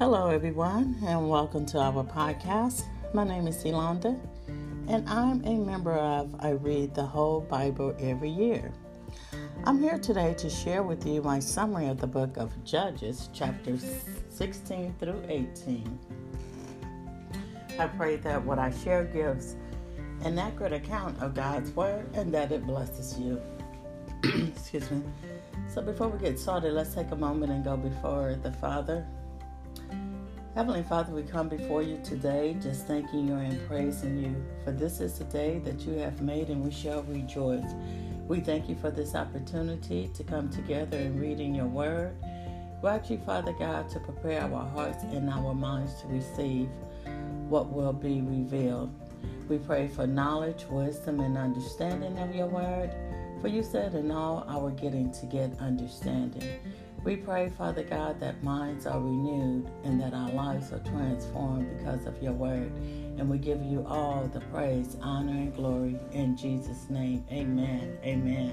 Hello, everyone, and welcome to our podcast. My name is Elonda, and I'm a member of I Read the Whole Bible Every Year. I'm here today to share with you my summary of the book of Judges, chapters 16 through 18. I pray that what I share gives an accurate account of God's Word and that it blesses you. Excuse me. So, before we get started, let's take a moment and go before the Father Heavenly Father, we come before you today just thanking you and praising you. For this is the day that you have made, and we shall rejoice. We thank you for this opportunity to come together and read in your word. We ask you, Father God, to prepare our hearts and our minds to receive what will be revealed. We pray for knowledge, wisdom, and understanding of your word. For you said, in all our getting to get understanding. We pray, Father God, that minds are renewed and that our lives are transformed because of your word. And we give you all the praise, honor, and glory in Jesus' name. Amen. Amen.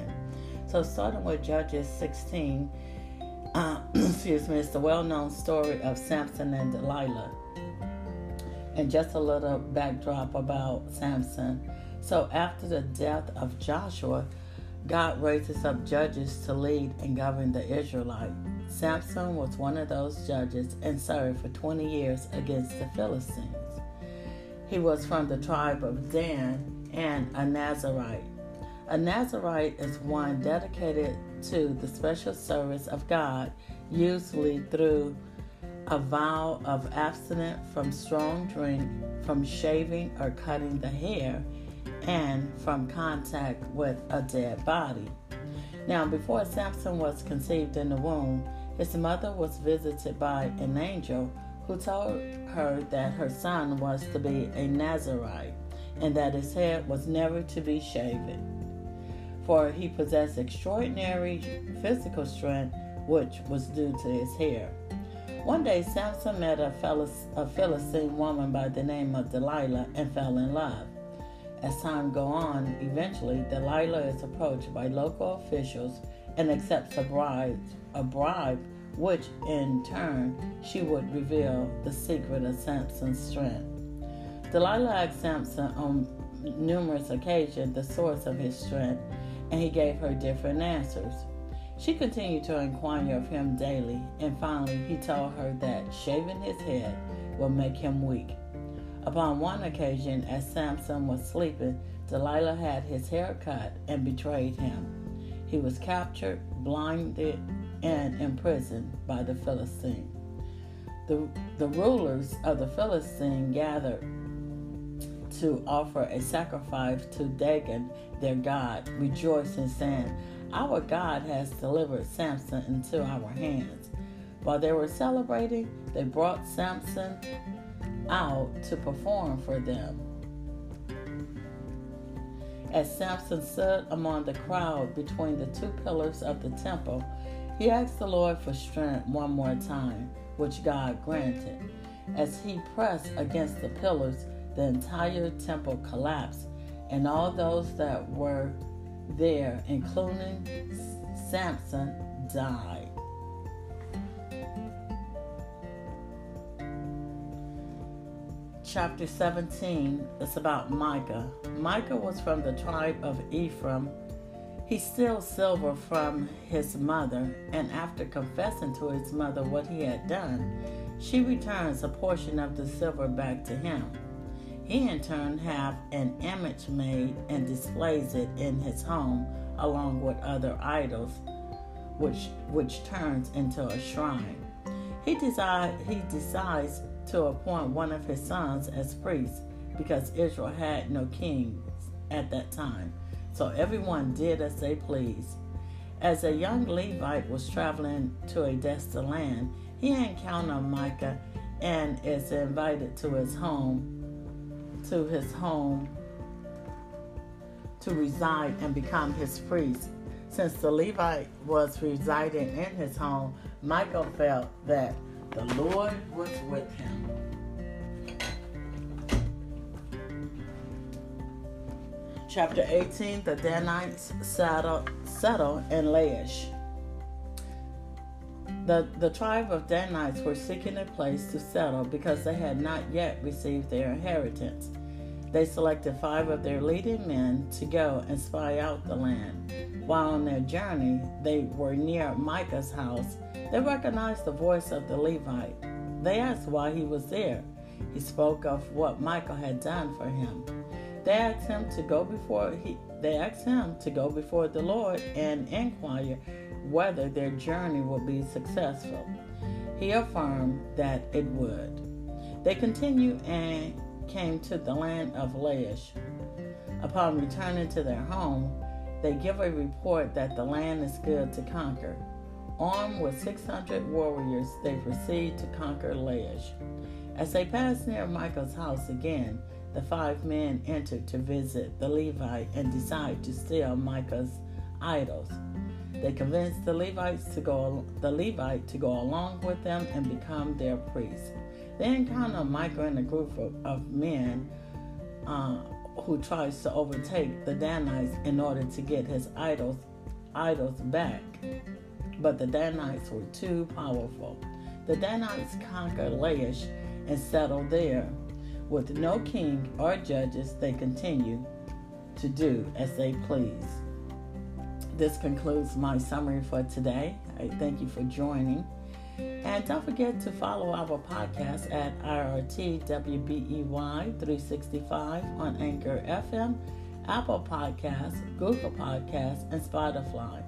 So, starting with Judges 16, uh, excuse me, it's the well known story of Samson and Delilah. And just a little backdrop about Samson. So, after the death of Joshua, God raises up judges to lead and govern the Israelites. Samson was one of those judges and served for 20 years against the Philistines. He was from the tribe of Dan and a Nazarite. A Nazarite is one dedicated to the special service of God, usually through a vow of abstinence from strong drink, from shaving or cutting the hair, and from contact with a dead body. Now, before Samson was conceived in the womb, his mother was visited by an angel who told her that her son was to be a Nazarite and that his head was never to be shaven. For he possessed extraordinary physical strength, which was due to his hair. One day, Samson met a, Philistine woman by the name of Delilah and fell in love. As time go on, eventually Delilah is approached by local officials and accepts a bribe, a bribe which in turn she would reveal the secret of Samson's strength. Delilah asked Samson on numerous occasions the source of his strength, and he gave her different answers. She continued to inquire of him daily, and finally he told her that shaving his head will make him weak. Upon one occasion, as Samson was sleeping, Delilah had his hair cut and betrayed him. He was captured, blinded, and imprisoned by the Philistine. The, the rulers of the Philistine gathered to offer a sacrifice to Dagon, their god, rejoicing, saying, Our God has delivered Samson into our hands. While they were celebrating, they brought Samson out to perform for them. As Samson stood among the crowd between the two pillars of the temple, he asked the Lord for strength one more time, which God granted. As he pressed against the pillars, the entire temple collapsed, and all those that were there, including Samson, died. Chapter 17 is about Micah. Micah was from the tribe of Ephraim. He steals silver from his mother, and after confessing to his mother what he had done, she returns a portion of the silver back to him. He in turn have an image made and displays it in his home along with other idols, which which turns into a shrine. He decide he decides to appoint one of his sons as priest because Israel had no kings at that time. So everyone did as they pleased. As a young Levite was traveling to a distant land, he encountered Micah and is invited to his home, to his home to reside and become his priest. Since the Levite was residing in his home, Micah felt that the Lord was with him. Chapter 18 The Danites settle, settle in Laish. The, the tribe of Danites were seeking a place to settle because they had not yet received their inheritance. They selected five of their leading men to go and spy out the land. While on their journey, they were near Micah's house. They recognized the voice of the Levite. They asked why he was there. He spoke of what Micah had done for him. They asked him to go before he they asked him to go before the Lord and inquire whether their journey would be successful. He affirmed that it would. They continued and came to the land of Laish. Upon returning to their home, they give a report that the land is good to conquer. Armed with 600 warriors, they proceed to conquer Laish. As they pass near Micah's house again, the five men entered to visit the Levite and decide to steal Micah's idols. They convinced the Levites to go the Levite to go along with them and become their priest. They encounter Micah and a group of, of men uh, who tries to overtake the Danites in order to get his idols idols back. But the Danites were too powerful. The Danites conquered Laish and settled there with no king or judges, they continue to do as they please. This concludes my summary for today. I thank you for joining. And don't forget to follow our podcast at IRTWBEY 365 on Anchor FM, Apple Podcasts, Google Podcasts, and Spotify.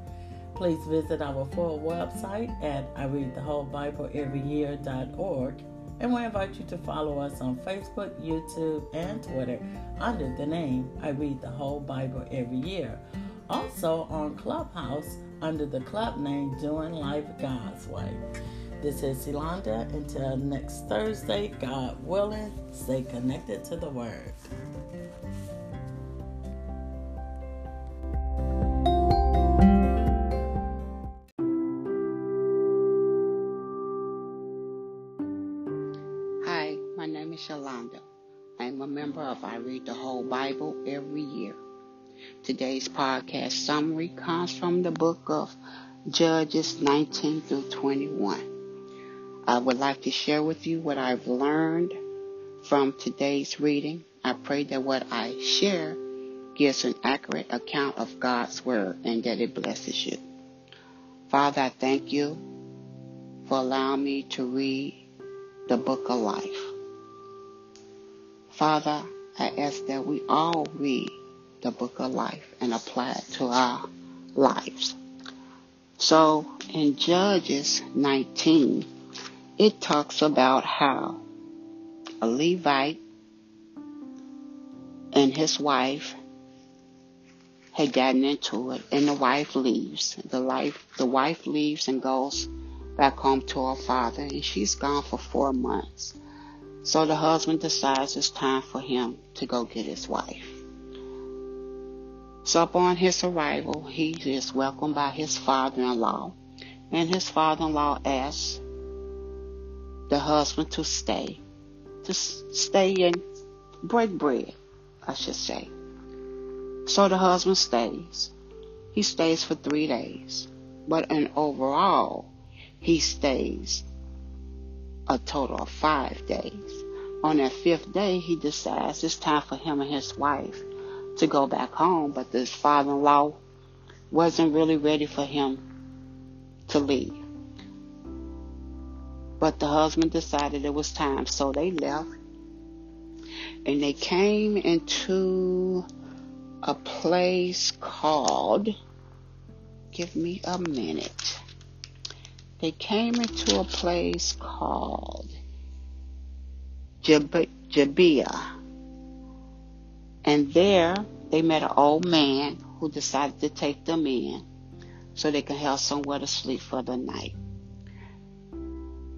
Please visit our full website at I Read the Whole Bible Every Year.org and we invite you to follow us on Facebook, YouTube, and Twitter under the name I Read the Whole Bible Every Year. Also on Clubhouse under the club name Doing Life God's Way. This is Elonda. Until next Thursday, God willing, stay connected to the Word. Today's podcast summary comes from the book of Judges 19 through 21. I would like to share with you what I've learned from today's reading. I pray that what I share gives an accurate account of God's Word and that it blesses you. Father, I thank you for allowing me to read the book of life. Father, I ask that we all read the book of life and apply it to our lives. So in Judges 19, it talks about how a Levite and his wife had gotten into it and the wife leaves. The life the wife leaves and goes back home to her father and she's gone for four months. So the husband decides it's time for him to go get his wife. So upon his arrival, he is welcomed by his father-in-law, and his father-in-law asks the husband to stay, to stay and break bread, I should say. So the husband stays. He stays for three days, but in overall, he stays a total of five days. On that fifth day, he decides it's time for him and his wife to go back home, but his father in law wasn't really ready for him to leave. But the husband decided it was time, so they left. And they came into a place called, give me a minute they came into a place called Gibeah. And there they met an old man who decided to take them in so they could have somewhere to sleep for the night.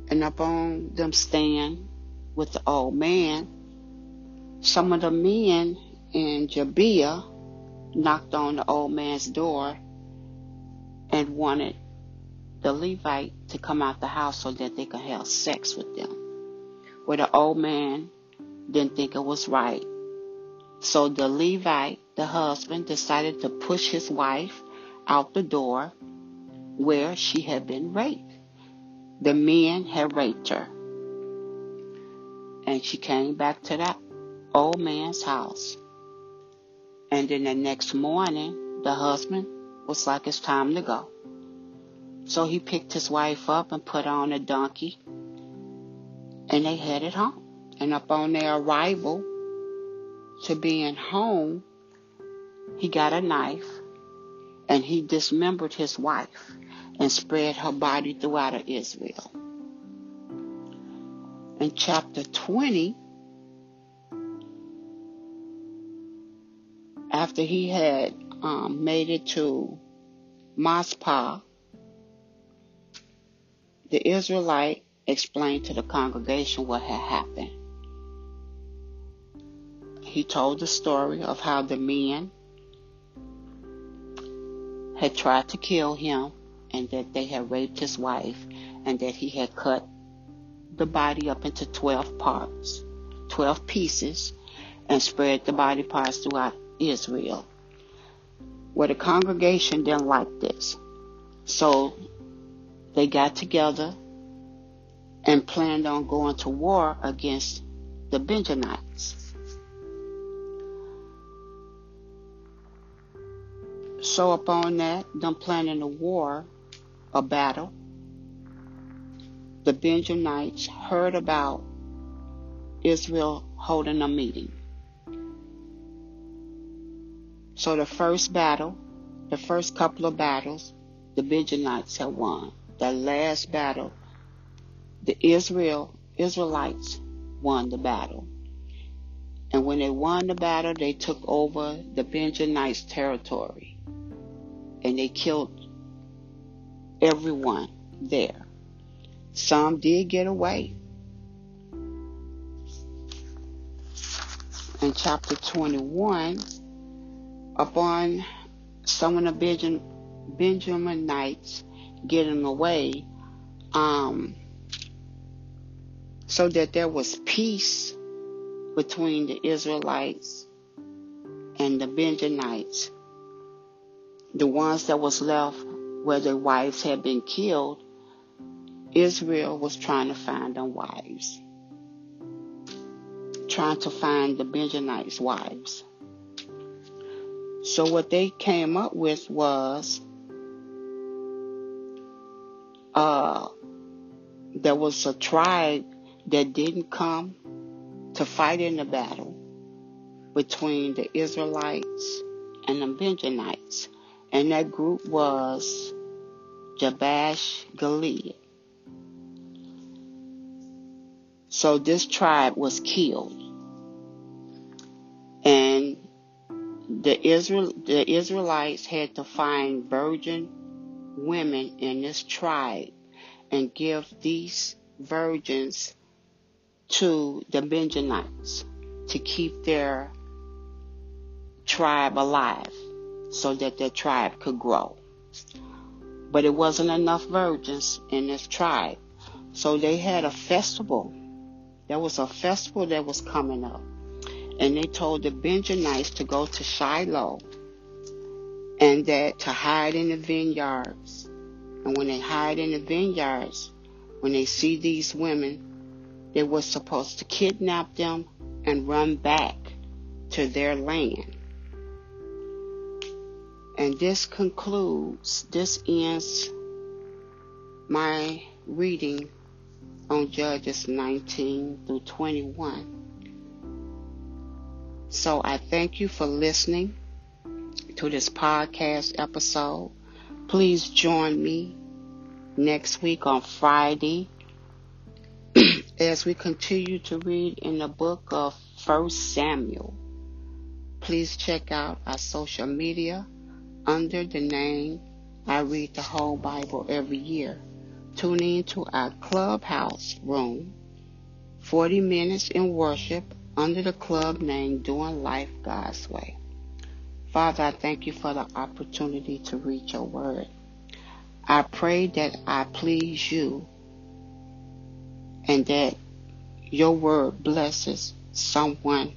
And upon them staying with the old man, some of the men in Gibeah knocked on the old man's door and wanted the Levite to come out the house so that they could have sex with them. Where the old man didn't think it was right. So the Levite, the husband, decided to push his wife out the door where she had been raped. the men had raped her. And she came back to that old man's house. And then the next morning, the husband was like, it's time to go. So he picked his wife up and put on a donkey. And they headed home. And upon their arrival to being home, he got a knife and he dismembered his wife and spread her body throughout Israel. In chapter 20, after he had um, made it to Mizpah, the Israelite explained to the congregation what had happened. He told the story of how the men had tried to kill him and that they had raped his wife and that he had cut the body up into 12 parts, 12 pieces, and spread the body parts throughout Israel. Well, the congregation didn't like this. So they got together and planned on going to war against the Benjamites. So upon that, them planning a war, a battle, the Benjamites heard about Israel holding a meeting. So the first battle, the first couple of battles, the Benjamites had won. The last battle, the Israel Israelites won the battle. And when they won the battle, they took over the Benjamites' territory. And they killed everyone there. Some did get away. In chapter 21, upon some of the Benjamin, Benjaminites getting away, um, so that there was peace between the Israelites and the Benjamites. The ones that was left where their wives had been killed, Israel was trying to find them wives. Trying to find the Benjamites' wives. So what they came up with was uh, there was a tribe that didn't come to fight in the battle between the Israelites and the Benjamites. And that group was Jabesh Gilead. So this tribe was killed. And the Israel the Israelites had to find virgin women in this tribe and give these virgins to the Benjamites to keep their tribe alive so that their tribe could grow. But it wasn't enough virgins in this tribe. So they had a festival. There was a festival that was coming up. And they told the Benjamites to go to Shiloh and that to hide in the vineyards. And when they hide in the vineyards, when they see these women, they were supposed to kidnap them and run back to their land. And this concludes, this ends my reading on Judges 19 through 21. So I thank you for listening to this podcast episode. Please join me next week on Friday as we continue to read in the book of First Samuel. Please check out our social media under the name I Read the Whole Bible Every Year. Tune in to our clubhouse room, 40 minutes in worship under the club name Doing Life God's Way. Father, I thank you for the opportunity to read your word. I pray that I please you and that your word blesses someone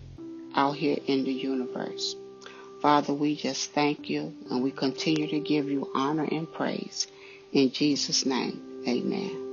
out here in the universe. Father, we just thank you and we continue to give you honor and praise. In Jesus' name, amen.